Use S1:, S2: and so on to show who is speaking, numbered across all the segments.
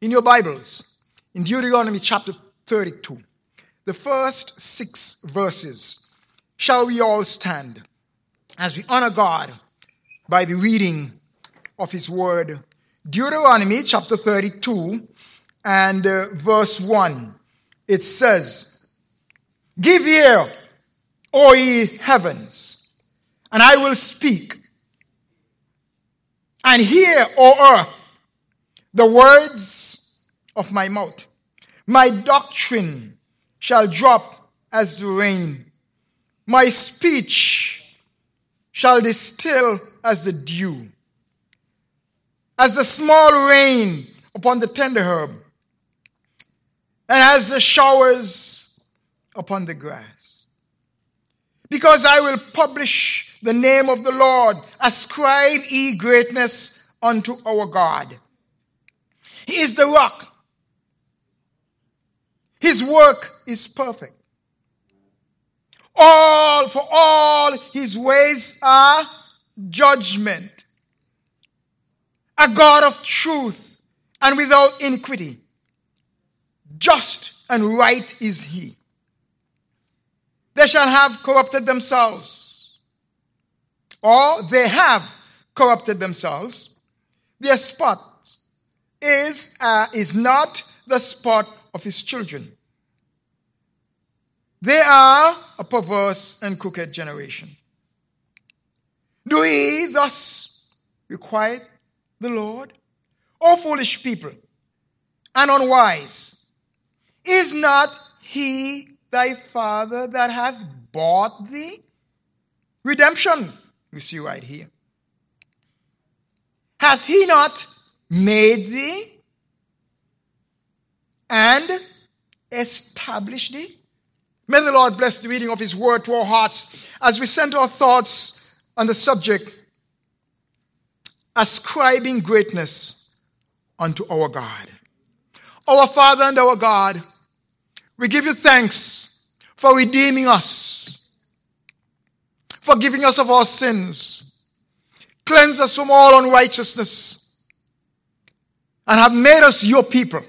S1: in your Bibles, in Deuteronomy chapter 32, the first six verses, shall we all stand as we honor God by the reading of His Word. Deuteronomy chapter 32 and uh, verse 1. It says, Give ear, O ye heavens, and I will speak. And hear, O earth, the words of my mouth. My doctrine shall drop as rain. My speech shall distill as the dew, as the small rain upon the tender herb, and as the showers upon the grass. Because I will publish the name of the Lord, ascribe ye greatness unto our God. He is the rock. His work is perfect. All for all his ways are judgment. A God of truth and without iniquity. Just and right is he. They shall have corrupted themselves, or they have corrupted themselves. Their spot is, uh, is not the spot of his children. They are a perverse and crooked generation. Do ye thus requite the Lord? O foolish people and unwise, is not he thy father that hath bought thee? Redemption, you see right here. Hath he not made thee and established thee? May the Lord bless the reading of his word to our hearts as we center our thoughts on the subject ascribing greatness unto our God. Our Father and our God, we give you thanks for redeeming us, for giving us of our sins, cleanse us from all unrighteousness, and have made us your people.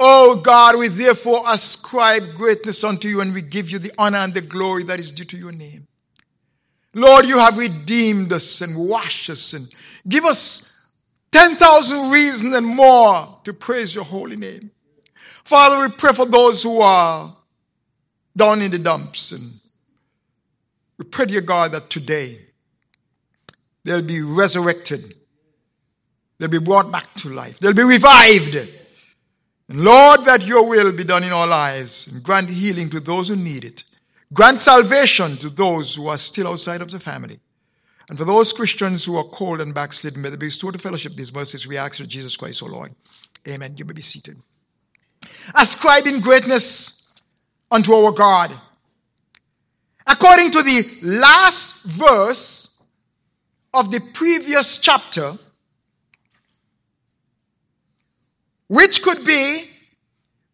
S1: Oh God, we therefore ascribe greatness unto you and we give you the honor and the glory that is due to your name. Lord, you have redeemed us and washed us and give us 10,000 reasons and more to praise your holy name. Father, we pray for those who are down in the dumps and we pray, dear God, that today they'll be resurrected. They'll be brought back to life. They'll be revived. And Lord, that your will be done in our lives and grant healing to those who need it. Grant salvation to those who are still outside of the family. And for those Christians who are cold and backslidden, may they be restored to fellowship these mercies. We ask for Jesus Christ, O Lord. Amen. You may be seated. Ascribing greatness unto our God. According to the last verse of the previous chapter, which could be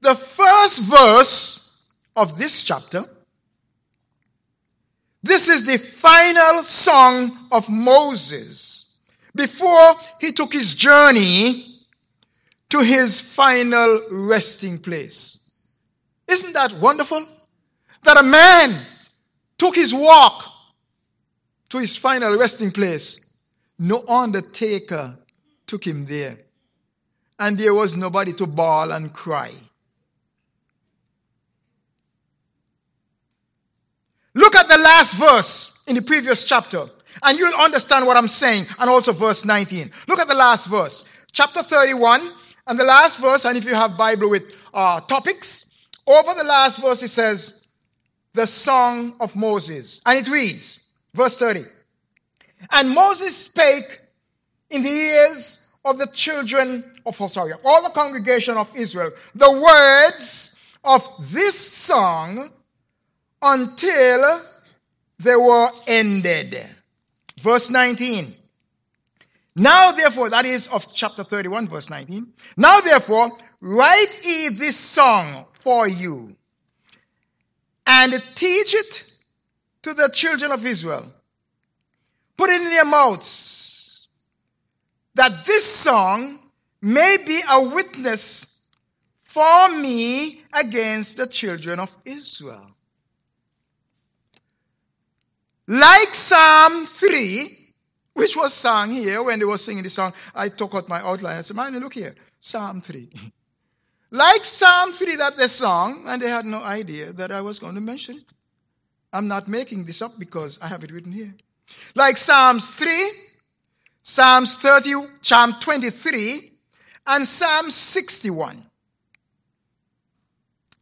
S1: the first verse of this chapter. This is the final song of Moses before he took his journey to his final resting place. Isn't that wonderful? That a man took his walk to his final resting place. No undertaker took him there and there was nobody to bawl and cry. Look at the last verse in the previous chapter, and you'll understand what I'm saying, and also verse 19. Look at the last verse, chapter 31, and the last verse, and if you have Bible with uh, topics, over the last verse it says, the song of Moses. And it reads, verse 30. And Moses spake in the ears of the children of, oh, sorry, all the congregation of Israel, the words of this song until they were ended. Verse 19. Now, therefore, that is of chapter 31, verse 19. Now, therefore, write ye this song for you and teach it to the children of Israel. Put it in their mouths that this song may be a witness for me against the children of Israel. Like Psalm 3, which was sung here when they were singing the song, I took out my outline and said, Man, look here, Psalm 3. like Psalm 3 that they sung, and they had no idea that I was going to mention it. I'm not making this up because I have it written here. Like Psalms 3, Psalms 30, Psalm 23, and Psalm 61.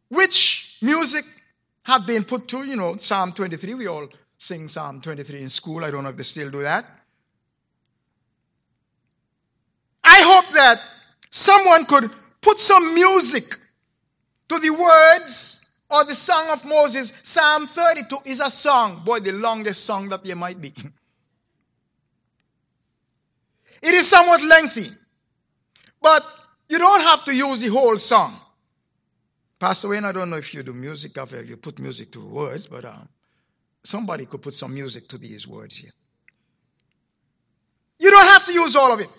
S1: Which music have been put to, you know, Psalm 23. We all sing Psalm 23 in school. I don't know if they still do that. I hope that someone could put some music to the words or the song of Moses. Psalm 32 is a song. Boy, the longest song that there might be. It is somewhat lengthy, but you don't have to use the whole song. Pastor Wayne, I don't know if you do music, you put music to words, but um, somebody could put some music to these words here. You don't have to use all of it.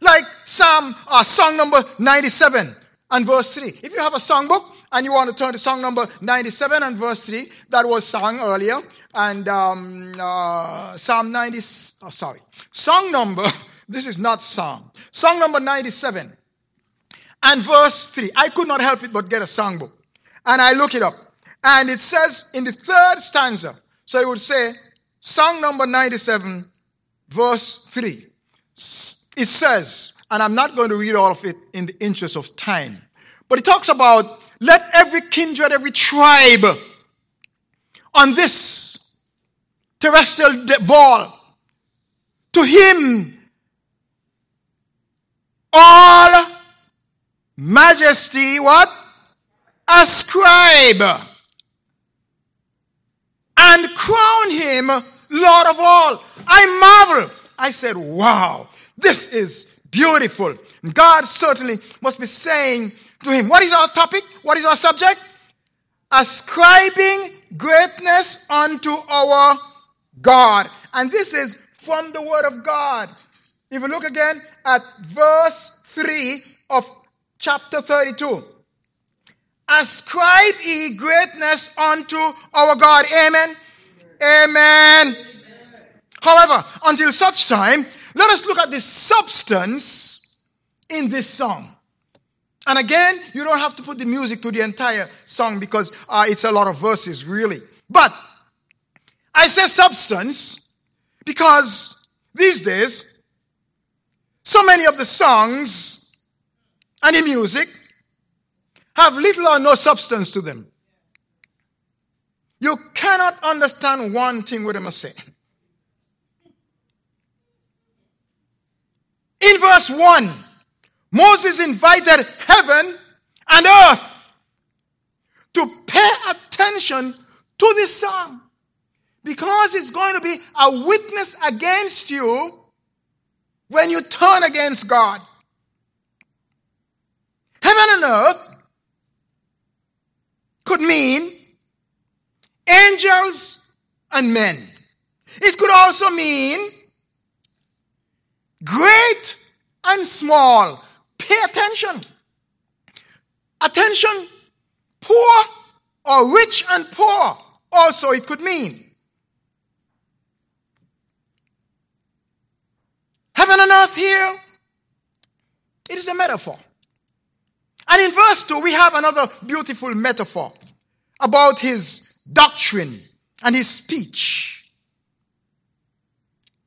S1: Like Psalm, uh, song number 97 and verse 3. If you have a songbook and you want to turn to song number 97 and verse 3, that was sung earlier, and um, uh, Psalm 90, oh, sorry, song number, this is not Psalm, song number 97 and verse 3. I could not help it but get a songbook. And I look it up. And it says in the third stanza, so it would say, song number 97, verse 3 it says, and I'm not going to read all of it in the interest of time, but it talks about let every kindred, every tribe on this terrestrial ball, to him all majesty, what? Ascribe and crown him Lord of all. I marvel. I said, wow. This is beautiful. God certainly must be saying to him, What is our topic? What is our subject? Ascribing greatness unto our God. And this is from the Word of God. If you look again at verse 3 of chapter 32. Ascribe ye greatness unto our God. Amen. Amen. Amen. However, until such time, let us look at the substance in this song. And again, you don't have to put the music to the entire song because uh, it's a lot of verses, really. But I say substance because these days, so many of the songs and the music have little or no substance to them. You cannot understand one thing what I'm saying. In verse 1, Moses invited heaven and earth to pay attention to this song because it's going to be a witness against you when you turn against God. Heaven and earth could mean angels and men. It could also mean great and small. Pay attention. Attention, poor or rich and poor, also it could mean. Heaven and earth here, it is a metaphor. And in verse 2, we have another beautiful metaphor about his doctrine and his speech.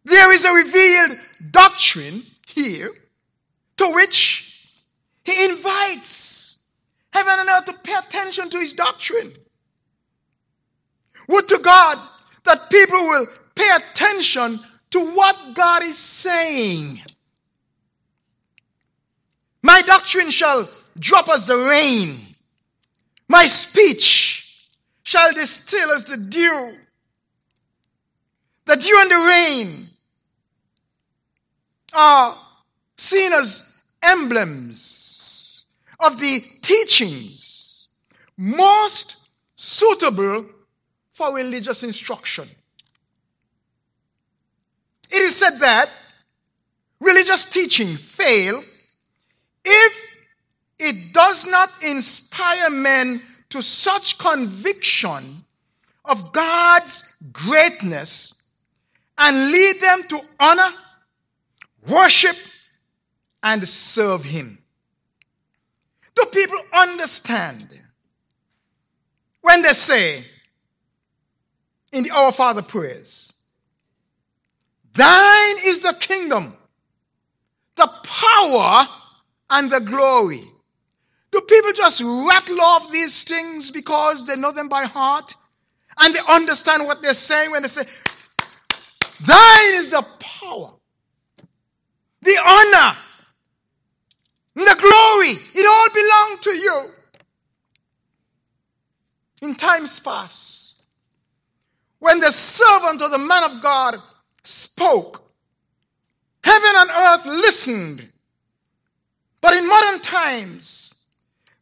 S1: There is a revealed doctrine here to which he invites heaven and earth to pay attention to his doctrine. Would to God that people will pay attention to what God is saying. My doctrine shall drop as the rain. My speech shall distill as the dew. The dew and the rain are seen as emblems of the teachings most suitable for religious instruction. It is said that religious teaching fail if it does not inspire men to such conviction of God's greatness and lead them to honor, worship, and serve Him. Do people understand when they say in the Our Father prayers, Thine is the kingdom, the power, and the glory. Do people just rattle off these things because they know them by heart and they understand what they're saying when they say, Thine is the power, the honor, the glory. It all belonged to you. In times past, when the servant of the man of God spoke, heaven and earth listened. But in modern times,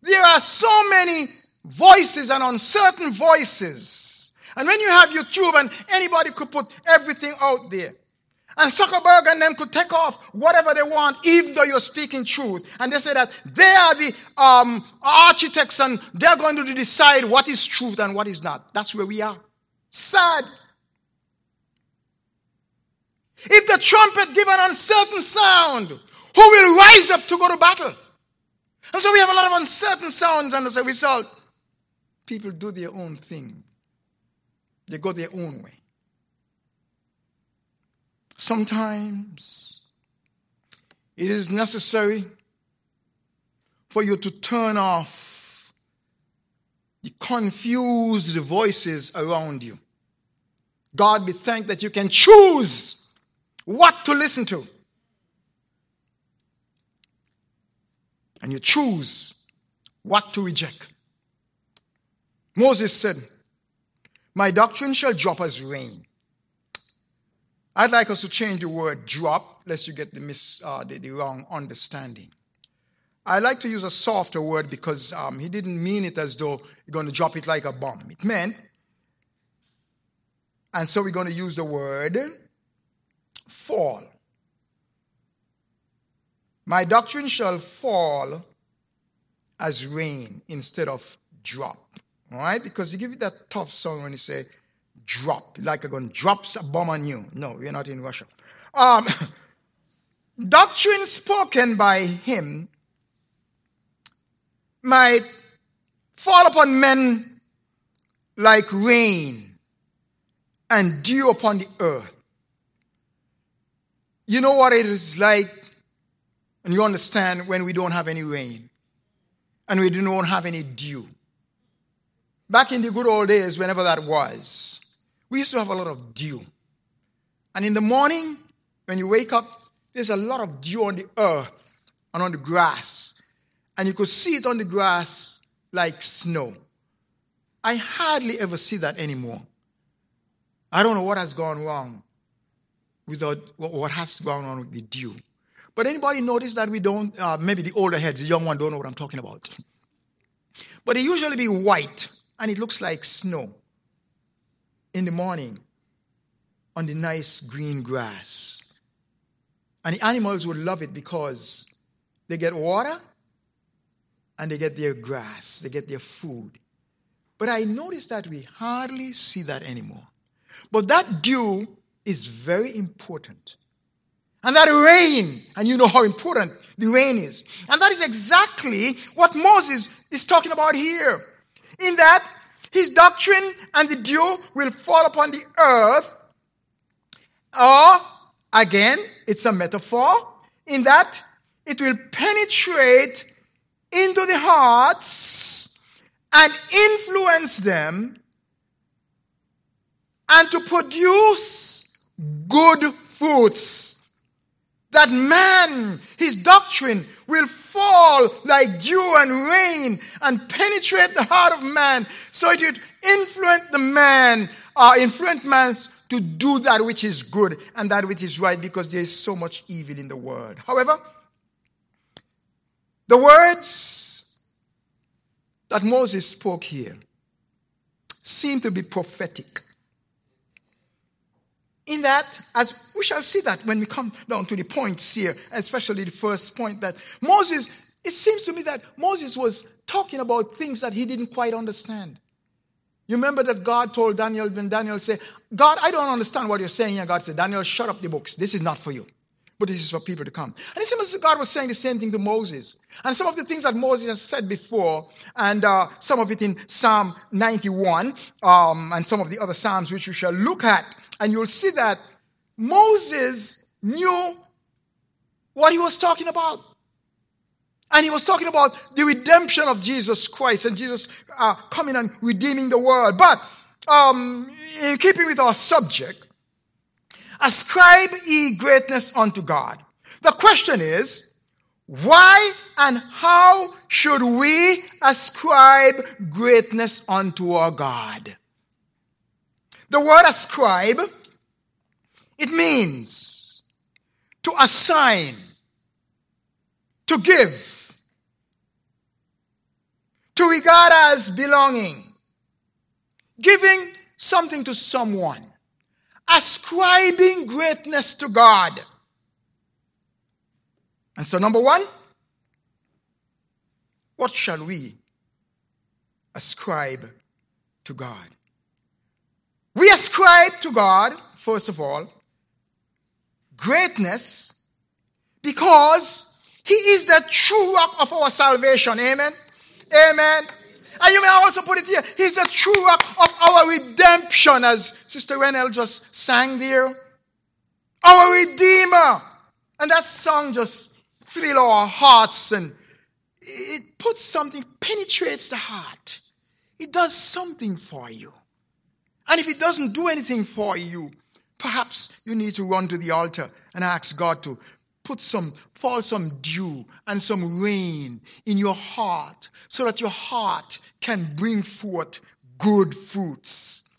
S1: there are so many voices and uncertain voices. And when you have YouTube and anybody could put everything out there, and Zuckerberg and them could take off whatever they want, even though you're speaking truth. And they say that they are the um, architects and they're going to decide what is truth and what is not. That's where we are. Sad. If the trumpet give an uncertain sound, who will rise up to go to battle? And so we have a lot of uncertain sounds, and as a result, people do their own thing. They go their own way. Sometimes it is necessary for you to turn off the confused voices around you. God be thanked that you can choose what to listen to. And you choose what to reject. Moses said, My doctrine shall drop as rain. I'd like us to change the word drop, lest you get the, mis, uh, the, the wrong understanding. I like to use a softer word because um, he didn't mean it as though you're going to drop it like a bomb. It meant, and so we're going to use the word fall. My doctrine shall fall as rain instead of drop. All right? Because you give it that tough sound when you say, drop, like a gun drops a bomb on you. No, we're not in Russia. Um, doctrine spoken by him might fall upon men like rain and dew upon the earth. You know what it is like, and you understand when we don't have any rain and we don't have any dew. Back in the good old days, whenever that was, we used to have a lot of dew. And in the morning, when you wake up, there's a lot of dew on the earth and on the grass. And you could see it on the grass like snow. I hardly ever see that anymore. I don't know what has gone wrong with what has gone on with the dew. But anybody notice that we don't, uh, maybe the older heads, the young one don't know what I'm talking about. But it usually be white and it looks like snow in the morning on the nice green grass. And the animals would love it because they get water and they get their grass, they get their food. But I noticed that we hardly see that anymore. But that dew is very important. And that rain, and you know how important the rain is. And that is exactly what Moses is talking about here. In that his doctrine and the dew will fall upon the earth. Or, again, it's a metaphor in that it will penetrate into the hearts and influence them and to produce good fruits. That man, his doctrine, will fall like dew and rain and penetrate the heart of man so it would influence the man, uh, influence man to do that which is good and that which is right because there is so much evil in the world. However, the words that Moses spoke here seem to be prophetic in that, as we shall see that when we come down to the points here, especially the first point that Moses it seems to me that Moses was talking about things that he didn't quite understand. You remember that God told Daniel when Daniel said, God, I don't understand what you're saying here. God said, Daniel, shut up the books. This is not for you. But this is for people to come. And it seems God was saying the same thing to Moses. And some of the things that Moses has said before, and uh, some of it in Psalm 91, um, and some of the other Psalms which we shall look at, and you'll see that Moses knew what he was talking about. And he was talking about the redemption of Jesus Christ and Jesus uh, coming and redeeming the world. But um, in keeping with our subject, ascribe ye greatness unto God. The question is, why and how should we ascribe greatness unto our God? The word ascribe, it means to assign, to give, to regard as belonging, giving something to someone, ascribing greatness to God. And so, number one, what shall we ascribe to God? We ascribe to God, first of all, greatness because He is the true rock of our salvation. Amen. Amen. And you may also put it here. He's the true rock of our redemption, as Sister Renel just sang there. Our Redeemer. And that song just fills our hearts and it puts something, penetrates the heart. It does something for you. And if it doesn't do anything for you, perhaps you need to run to the altar and ask God to put some, fall some dew and some rain in your heart so that your heart can bring forth good fruits.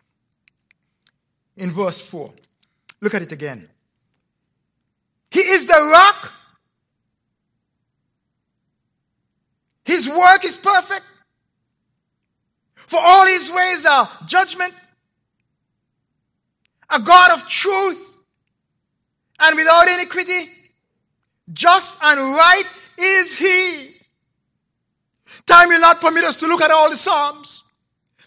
S1: In verse 4, look at it again. He is the rock. His work is perfect. For all his ways are judgment. A God of truth and without iniquity. Just and right is he. Time will not permit us to look at all the Psalms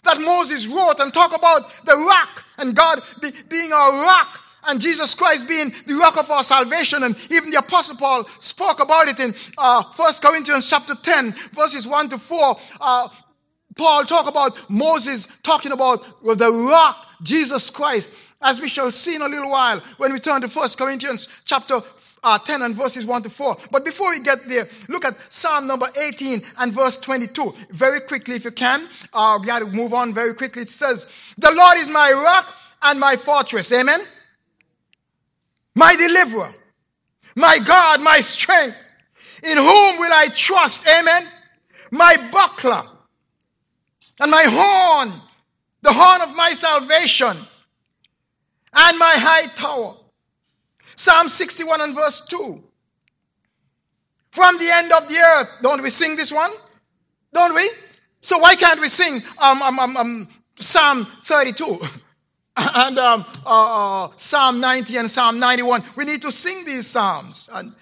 S1: that Moses wrote and talk about the rock and God be, being our rock and Jesus Christ being the rock of our salvation. And even the Apostle Paul spoke about it in uh, 1 Corinthians chapter 10, verses 1 to 4. Uh, Paul talk about Moses talking about the rock, Jesus Christ, as we shall see in a little while when we turn to 1 Corinthians chapter uh, 10 and verses 1 to 4. But before we get there, look at Psalm number 18 and verse 22. Very quickly, if you can. Uh, we got to move on very quickly. It says, The Lord is my rock and my fortress. Amen. My deliverer, my God, my strength. In whom will I trust? Amen. My buckler and my horn, the horn of my salvation, and my high tower. Psalm 61 and verse 2. From the end of the earth. Don't we sing this one? Don't we? So why can't we sing um, um, um, um Psalm 32? and um, uh, uh, Psalm 90 and Psalm 91. We need to sing these psalms and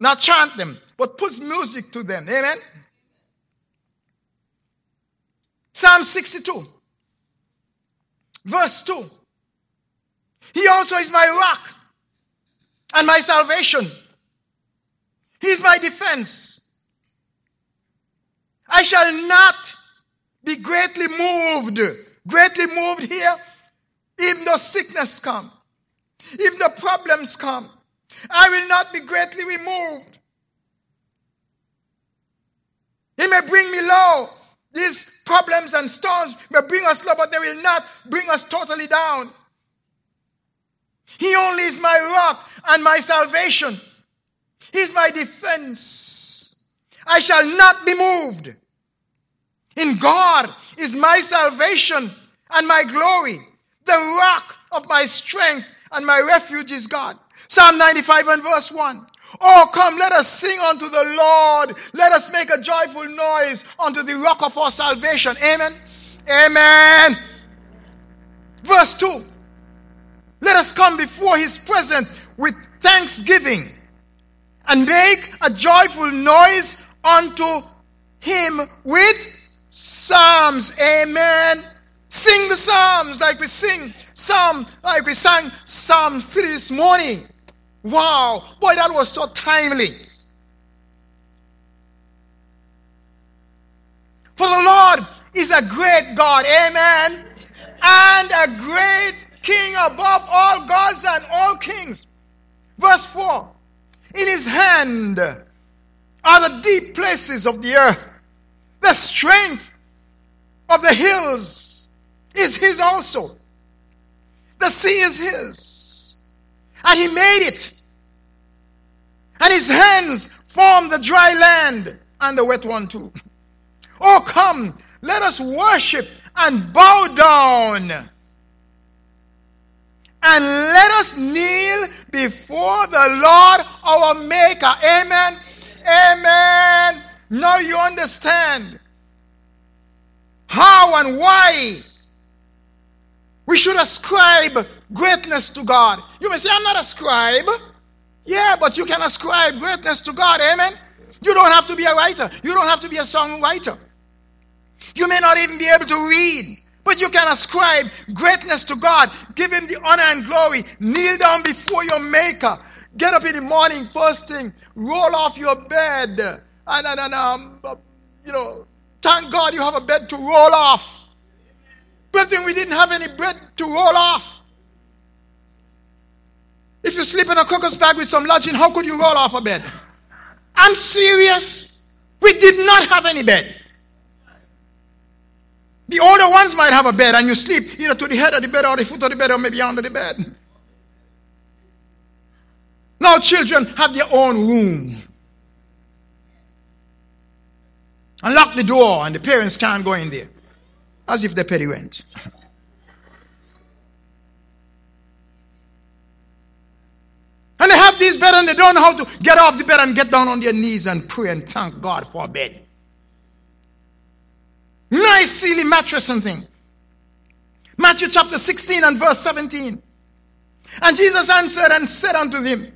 S1: not chant them, but put music to them. Amen. Psalm 62, verse 2. He also is my rock and my salvation. He's my defense. I shall not be greatly moved. Greatly moved here, even though sickness come, even the problems come. I will not be greatly removed. He may bring me low. These problems and storms may bring us low, but they will not bring us totally down. He only is my rock and my salvation. He's my defense. I shall not be moved. In God is my salvation and my glory. The rock of my strength and my refuge is God. Psalm 95 and verse 1. Oh, come, let us sing unto the Lord. Let us make a joyful noise unto the rock of our salvation. Amen. Amen. Verse 2. Let us come before his presence with thanksgiving and make a joyful noise unto him with psalms. Amen. Sing the psalms like we sing psalm like we sang Psalms 3 this morning. Wow, boy, that was so timely. For the Lord is a great God, amen, and a great King above all gods and all kings. Verse 4 In his hand are the deep places of the earth, the strength of the hills is his also. The sea is his, and he made it. And his hands formed the dry land and the wet one too. Oh, come, let us worship and bow down. And let us kneel before the Lord our Maker. Amen. Amen. Now you understand how and why we should ascribe greatness to God. You may say, I'm not a scribe. Yeah, but you can ascribe greatness to God. Amen. You don't have to be a writer, you don't have to be a songwriter. You may not even be able to read, but you can ascribe greatness to God. Give Him the honor and glory. Kneel down before your Maker. Get up in the morning, first thing, roll off your bed, and, and, and um, you know, thank God you have a bed to roll off. Good thing we didn't have any bed to roll off. If you sleep in a crocus bag with some lodging, how could you roll off a bed? I'm serious. We did not have any bed. The older ones might have a bed and you sleep either to the head of the bed or the foot of the bed or maybe under the bed. Now children have their own room. And lock the door and the parents can't go in there. As if they pay the rent. And they have this bed and they don't know how to get off the bed and get down on their knees and pray and thank God for a bed. Nice, silly mattress and thing. Matthew chapter 16 and verse 17. And Jesus answered and said unto him,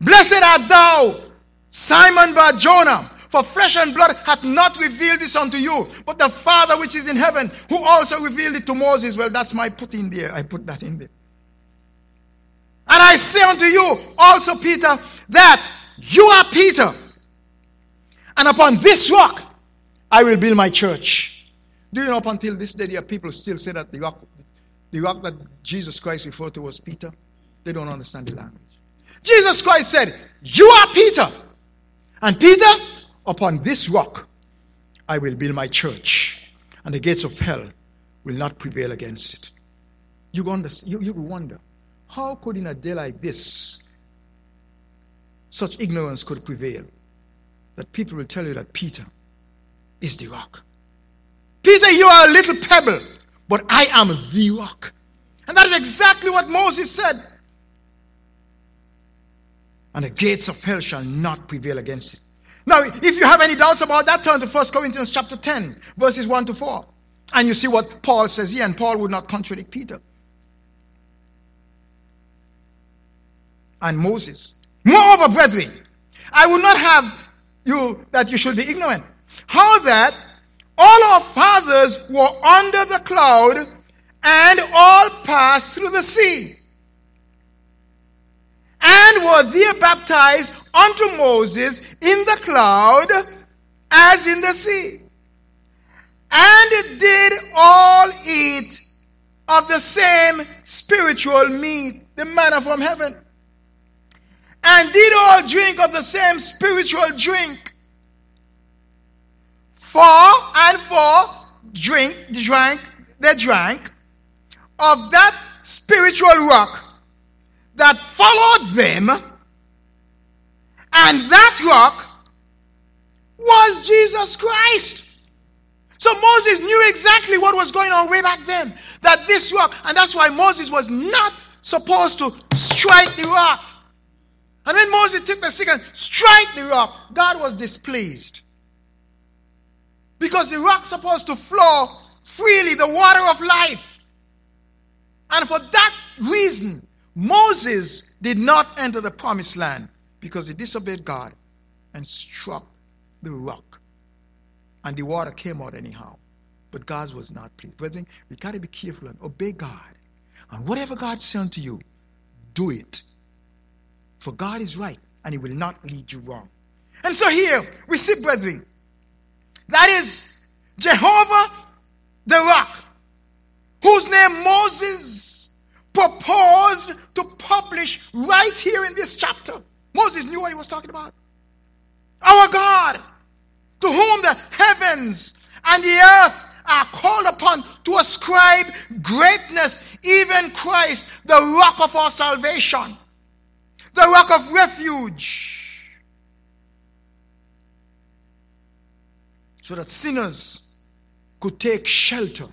S1: Blessed art thou, Simon Bar Jonah, for flesh and blood hath not revealed this unto you, but the Father which is in heaven, who also revealed it to Moses. Well, that's my put in there. I put that in there. And I say unto you also, Peter, that you are Peter. And upon this rock I will build my church. Do you know up until this day, there are people still say that the rock, the rock that Jesus Christ referred to was Peter? They don't understand the language. Jesus Christ said, You are Peter. And Peter, upon this rock I will build my church, and the gates of hell will not prevail against it. You, understand, you, you wonder, how could in a day like this such ignorance could prevail? That people will tell you that Peter is the rock. Peter, you are a little pebble, but I am the rock. And that is exactly what Moses said. And the gates of hell shall not prevail against it. Now, if you have any doubts about that, turn to 1 Corinthians chapter 10, verses 1 to 4. And you see what Paul says here, and Paul would not contradict Peter. And Moses. Moreover, brethren, I will not have you that you should be ignorant. How that all our fathers were under the cloud and all passed through the sea and were there baptized unto Moses in the cloud as in the sea. And did all eat of the same spiritual meat, the manna from heaven and did all drink of the same spiritual drink. For and for drink, drank, they drank of that spiritual rock that followed them, and that rock was Jesus Christ. So Moses knew exactly what was going on way back then. That this rock, and that's why Moses was not supposed to strike the rock. And when Moses took the stick and strike the rock, God was displeased. Because the rock's supposed to flow freely, the water of life. And for that reason, Moses did not enter the promised land because he disobeyed God and struck the rock. And the water came out anyhow. But God was not pleased. Brethren, we got to be careful and obey God. And whatever God says to you, do it. For God is right, and He will not lead you wrong. And so here we see, brethren, that is Jehovah the rock, whose name Moses proposed to publish right here in this chapter. Moses knew what he was talking about. Our God, to whom the heavens and the earth are called upon to ascribe greatness, even Christ, the rock of our salvation, the rock of refuge. So that sinners could take shelter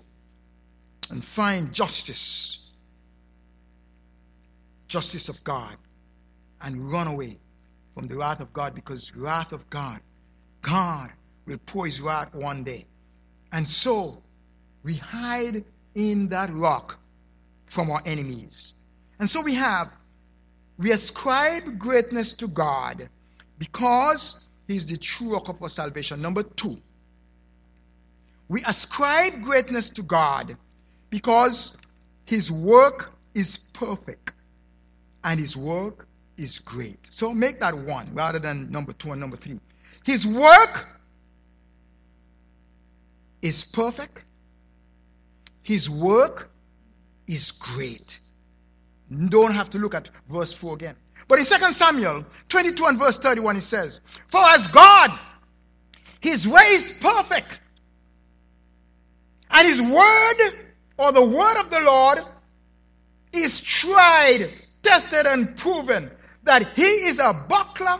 S1: and find justice, justice of God, and run away from the wrath of God because wrath of God, God will pour his wrath one day. And so we hide in that rock from our enemies. And so we have, we ascribe greatness to God because He's the true rock of our salvation. Number two, we ascribe greatness to God because His work is perfect and His work is great. So make that one rather than number two and number three. His work is perfect. His work is great. Don't have to look at verse 4 again. But in 2 Samuel 22 and verse 31, it says, For as God, his way is perfect, and his word, or the word of the Lord, is tried, tested, and proven that he is a buckler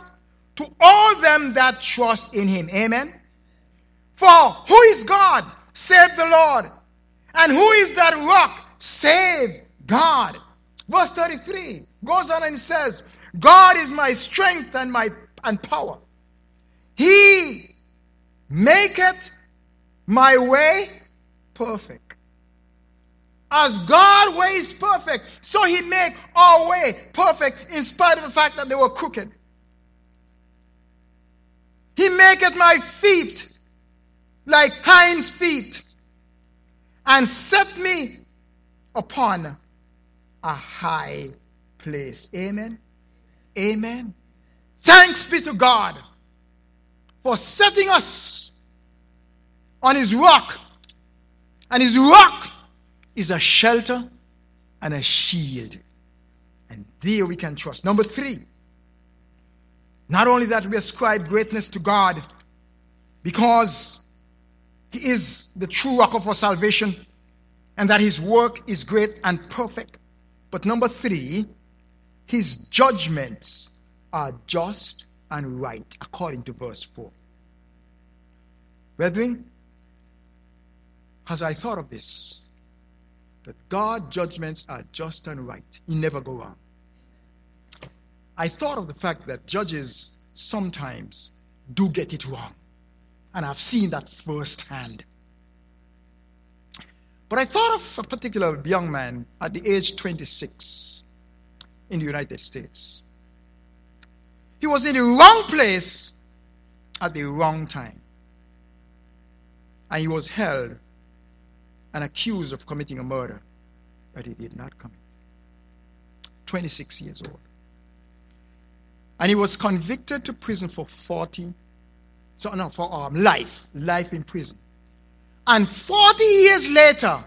S1: to all them that trust in him. Amen. For who is God? Save the Lord. And who is that rock? Save God. Verse 33 goes on and says, God is my strength and my and power. He maketh my way perfect. As God ways perfect, so he make our way perfect in spite of the fact that they were crooked. He maketh my feet like hinds feet and set me upon a high place. Amen. Amen. Thanks be to God for setting us on his rock. And his rock is a shelter and a shield. And there we can trust. Number three, not only that we ascribe greatness to God because He is the true rock of our salvation and that His work is great and perfect. But number three, His judgments are just and right, according to verse 4. Brethren, as I thought of this, that God's judgments are just and right. He never go wrong. I thought of the fact that judges sometimes do get it wrong. And I've seen that firsthand. But I thought of a particular young man at the age 26 in the United States. He was in the wrong place at the wrong time. And he was held and accused of committing a murder that he did not commit. 26 years old. And he was convicted to prison for 40, so no, for um, life, life in prison. And 40 years later,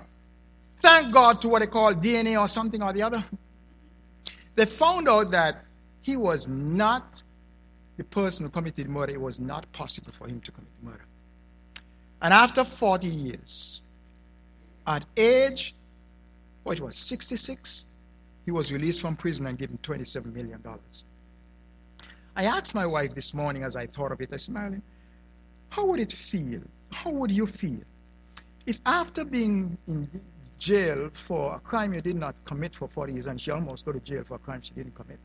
S1: thank God to what they call DNA or something or the other, they found out that he was not the person who committed murder. It was not possible for him to commit murder. And after 40 years, at age, what was 66, he was released from prison and given $27 million. I asked my wife this morning as I thought of it, I said, Marilyn, how would it feel? How would you feel if after being in jail for a crime you did not commit for 40 years and she almost go to jail for a crime she didn't commit?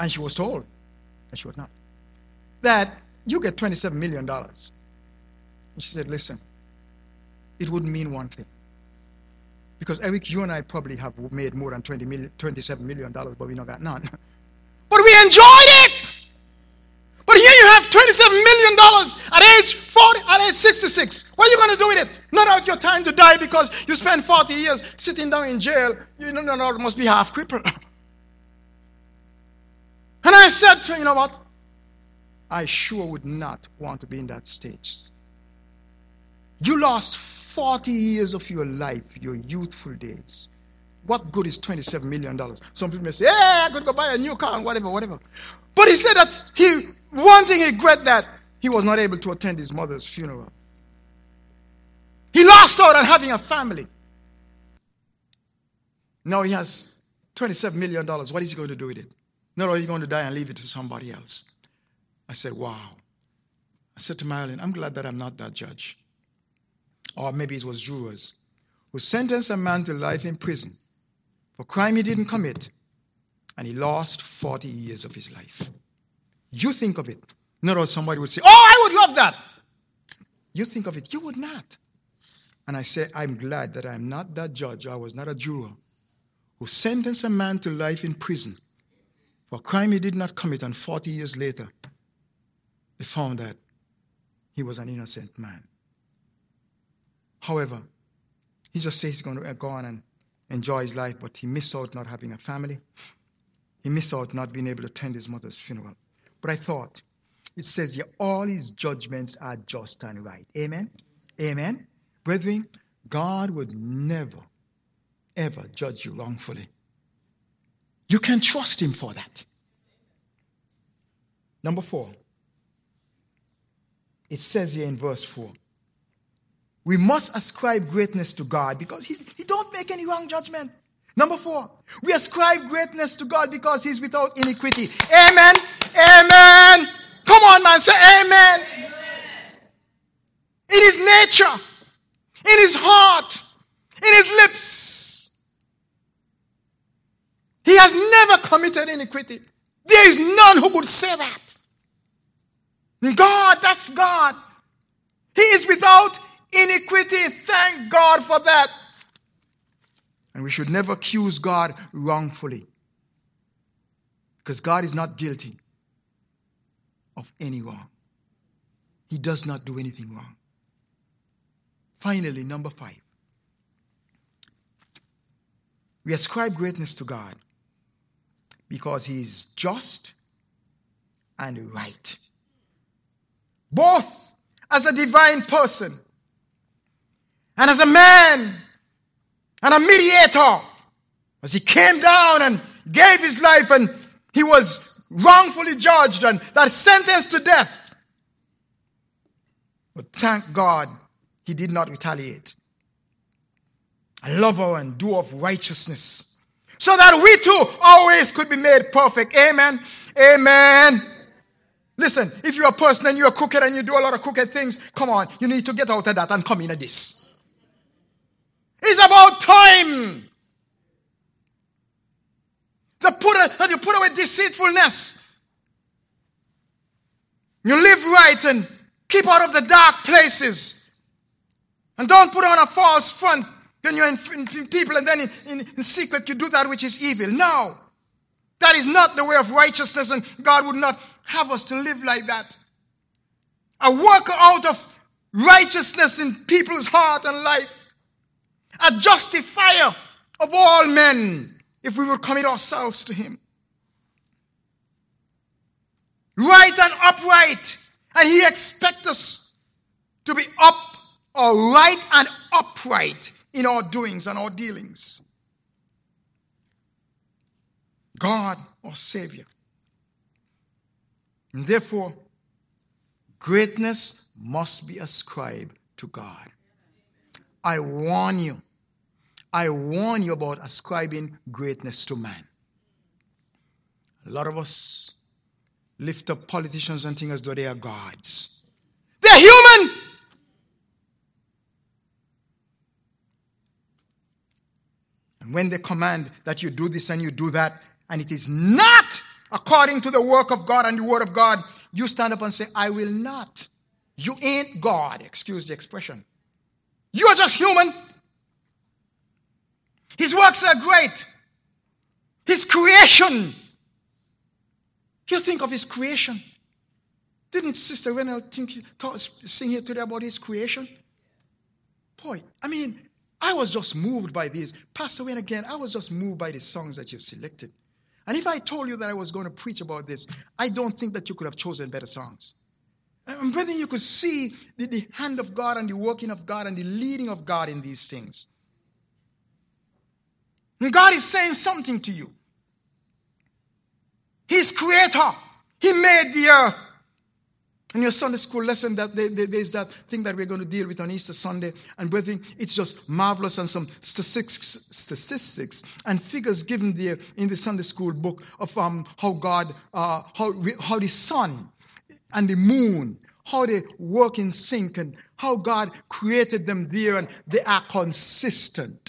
S1: And she was told, and she was not, that you get $27 million. And she said, Listen, it wouldn't mean one thing. Because Eric, you and I probably have made more than 20 million, $27 million, but we not got none. But we enjoyed it! But here you have $27 million age 40, at age 66. What are you going to do with it? Not out your time to die because you spent 40 years sitting down in jail. You know, no, no, must be half crippled. And I said to him, you know what? I sure would not want to be in that stage. You lost 40 years of your life, your youthful days. What good is $27 million? Some people may say, hey, I could go buy a new car and whatever, whatever. But he said that he, one thing he regret that he was not able to attend his mother's funeral. He lost out on having a family. Now he has $27 million. What is he going to do with it? Not only going to die and leave it to somebody else. I said, wow. I said to Marilyn, I'm glad that I'm not that judge. Or maybe it was jurors who sentenced a man to life in prison for a crime he didn't commit, and he lost 40 years of his life. You think of it. Not all somebody would say, Oh, I would love that. You think of it, you would not. And I say, I'm glad that I'm not that judge. I was not a juror who sentenced a man to life in prison for a crime he did not commit, and 40 years later, they found that he was an innocent man. However, he just says he's going to uh, go on and enjoy his life, but he missed out not having a family. He missed out not being able to attend his mother's funeral. But I thought, it says here, all his judgments are just and right. Amen? Amen? Brethren, God would never, ever judge you wrongfully. You can trust him for that. Number four, it says here in verse 4 we must ascribe greatness to God because he, he don't make any wrong judgment. Number four, we ascribe greatness to God because He's without iniquity. Amen. Amen. Come on, man, say amen. amen. In His nature, in His heart, in His lips, He has never committed iniquity. There is none who could say that. God, that's God. He is without iniquity. Thank God for that. And we should never accuse God wrongfully. Because God is not guilty of any wrong. He does not do anything wrong. Finally, number five. We ascribe greatness to God because He is just and right. Both as a divine person and as a man and a mediator, as he came down and gave his life and he was wrongfully judged and that sentenced to death. But thank God he did not retaliate. A lover and doer of righteousness. So that we too always could be made perfect. Amen. Amen. Listen, if you're a person and you're crooked and you do a lot of crooked things, come on, you need to get out of that and come into this. It's about time. The put a, that you put away deceitfulness. You live right and keep out of the dark places. And don't put on a false front when you're in, in people and then in, in, in secret you do that which is evil. No. That is not the way of righteousness, and God would not have us to live like that. A worker out of righteousness in people's heart and life a justifier of all men if we will commit ourselves to him. Right and upright. And he expects us to be up or right and upright in our doings and our dealings. God, our Savior. And therefore, greatness must be ascribed to God. I warn you I warn you about ascribing greatness to man. A lot of us lift up politicians and think as though they are gods. They're human. And when they command that you do this and you do that, and it is not according to the work of God and the word of God, you stand up and say, I will not. You ain't God. Excuse the expression. You are just human. His works are great. His creation. You think of his creation. Didn't Sister Renel think, sing here today about his creation? Boy, I mean, I was just moved by these. Pastor Wayne, again, I was just moved by the songs that you've selected. And if I told you that I was going to preach about this, I don't think that you could have chosen better songs. And brethren, you could see the, the hand of God and the working of God and the leading of God in these things. And God is saying something to you. He's creator. He made the earth. In your Sunday school lesson, that there's that thing that we're going to deal with on Easter Sunday, and brethren, it's just marvelous and some statistics, statistics and figures given there in the Sunday school book of um, how God, uh, how how the sun and the moon, how they work in sync, and how God created them there, and they are consistent.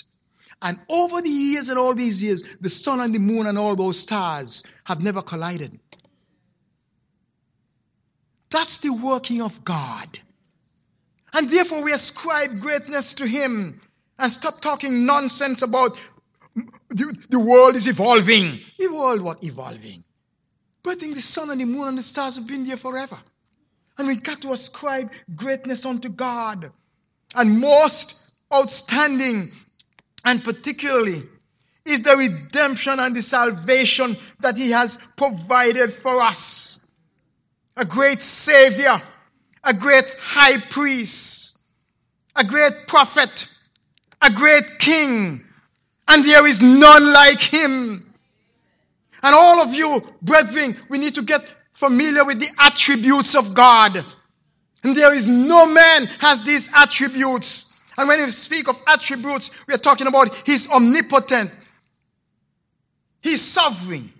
S1: And over the years and all these years, the sun and the moon and all those stars have never collided. That's the working of God. And therefore, we ascribe greatness to Him and stop talking nonsense about the, the world is evolving. The world, what evolving? But I think the sun and the moon and the stars have been there forever. And we got to ascribe greatness unto God. And most outstanding and particularly is the redemption and the salvation that He has provided for us a great Savior, a great high priest, a great prophet, a great king, and there is none like him. And all of you, brethren, we need to get familiar with the attributes of God. And there is no man has these attributes. And when we speak of attributes, we are talking about He's omnipotent. He's sovereign.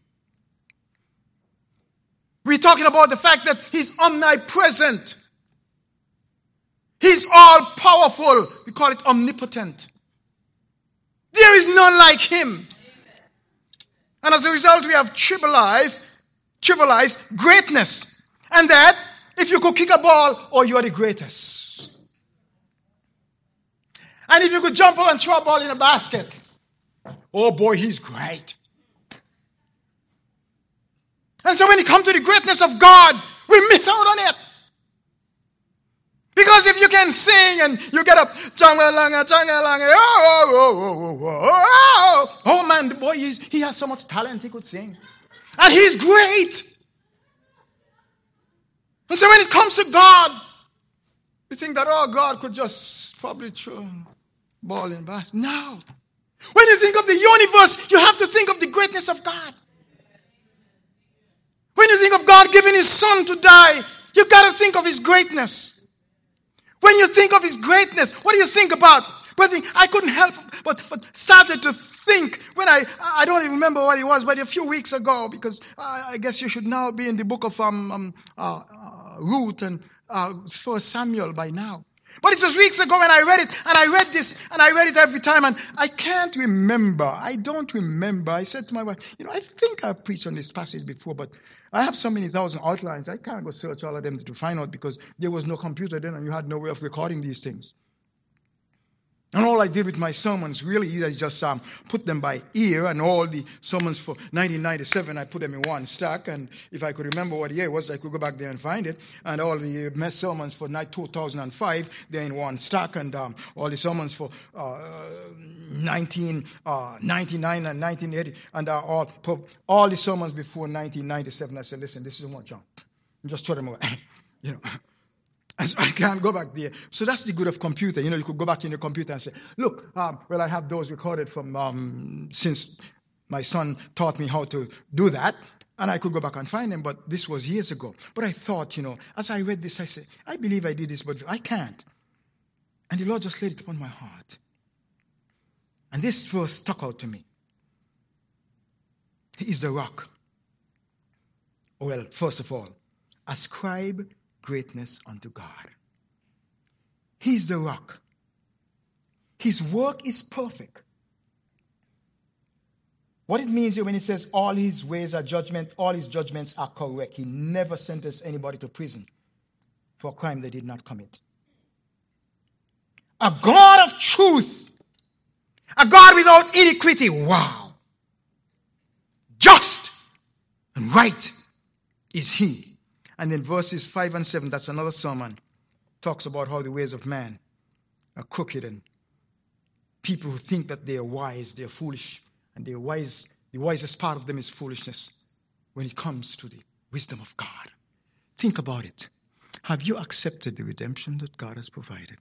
S1: We're talking about the fact that He's omnipresent. He's all powerful. We call it omnipotent. There is none like Him. And as a result, we have trivialized, trivialized greatness. And that if you could kick a ball, oh, you are the greatest. And if you could jump up and throw a ball in a basket, oh boy, he's great. And so when you come to the greatness of God, we miss out on it. Because if you can sing and you get up, oh, oh, oh, oh, oh, oh, oh, man, the boy, he has so much talent, he could sing. And he's great. And so when it comes to God, we think that, oh, God could just probably throw ball in basket. No. When you think of the universe, you have to think of the greatness of God. When you think of God giving His Son to die, you got to think of His greatness. When you think of His greatness, what do you think about? But I couldn't help but, but started to think when I I don't even remember what it was, but a few weeks ago, because I, I guess you should now be in the book of um, um uh, uh, Ruth and uh, First Samuel by now. But it was weeks ago when I read it, and I read this, and I read it every time, and I can't remember. I don't remember. I said to my wife, you know, I think I've preached on this passage before, but I have so many thousand outlines, I can't go search all of them to find out because there was no computer then and you had no way of recording these things. And all I did with my sermons really is just um, put them by ear, and all the sermons for 1997, I put them in one stack. And if I could remember what year it was, I could go back there and find it. And all the mess sermons for 2005, they're in one stack. And um, all the sermons for uh, 1999 uh, and 1980, and uh, all, all the sermons before 1997, I said, listen, this is one junk. Just throw them away. you know. I can't go back there. So that's the good of computer. You know, you could go back in your computer and say, look, um, well, I have those recorded from um, since my son taught me how to do that. And I could go back and find them, but this was years ago. But I thought, you know, as I read this, I said, I believe I did this, but I can't. And the Lord just laid it upon my heart. And this verse stuck out to me. He is the rock. Well, first of all, ascribe greatness unto God. He's the rock. His work is perfect. What it means here when he says all his ways are judgment, all his judgments are correct. He never sentenced anybody to prison for a crime they did not commit. A God of truth, a God without iniquity. Wow. Just and right is he And then verses 5 and 7, that's another sermon, talks about how the ways of man are crooked and people who think that they are wise, they are foolish, and they are wise, the wisest part of them is foolishness when it comes to the wisdom of God. Think about it. Have you accepted the redemption that God has provided?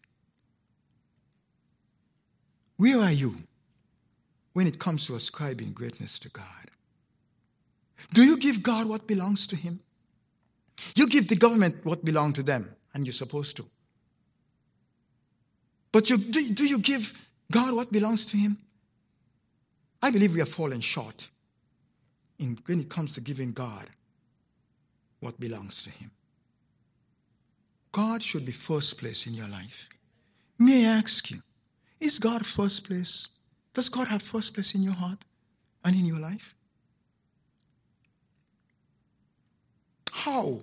S1: Where are you when it comes to ascribing greatness to God? Do you give God what belongs to Him? You give the government what belongs to them, and you're supposed to. But you, do, do you give God what belongs to Him? I believe we are falling short in, when it comes to giving God what belongs to Him. God should be first place in your life. May I ask you, is God first place? Does God have first place in your heart and in your life? How?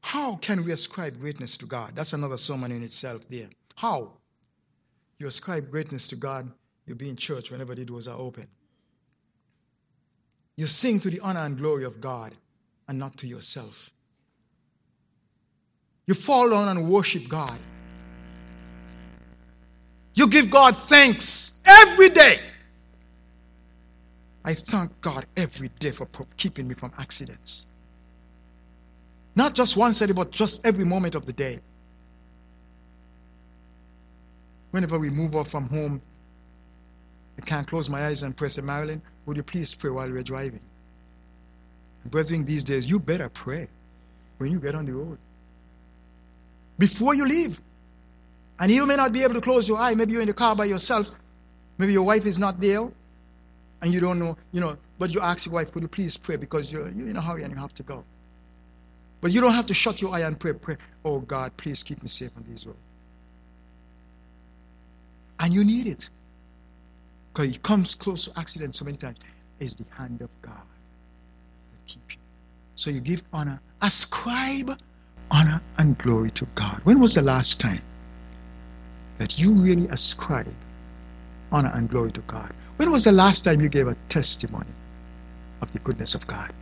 S1: How can we ascribe greatness to God? That's another sermon in itself there. How? You ascribe greatness to God, you be in church whenever the doors are open. You sing to the honor and glory of God and not to yourself. You fall down and worship God. You give God thanks every day. I thank God every day for keeping me from accidents. Not just once a day, but just every moment of the day. Whenever we move off from home, I can't close my eyes and pray, say, Marilyn, would you please pray while we're driving? Brethren, these days, you better pray when you get on the road. Before you leave. And you may not be able to close your eye. Maybe you're in the car by yourself. Maybe your wife is not there. And you don't know, you know, but you ask your wife, could you please pray because you're, you're in a hurry and you have to go. But you don't have to shut your eye and pray, pray, oh God, please keep me safe on these roads. And you need it. Because it comes close to accident so many times. It's the hand of God that keep you. So you give honor. Ascribe honor and glory to God. When was the last time that you really ascribe honor and glory to God? When was the last time you gave a testimony of the goodness of God?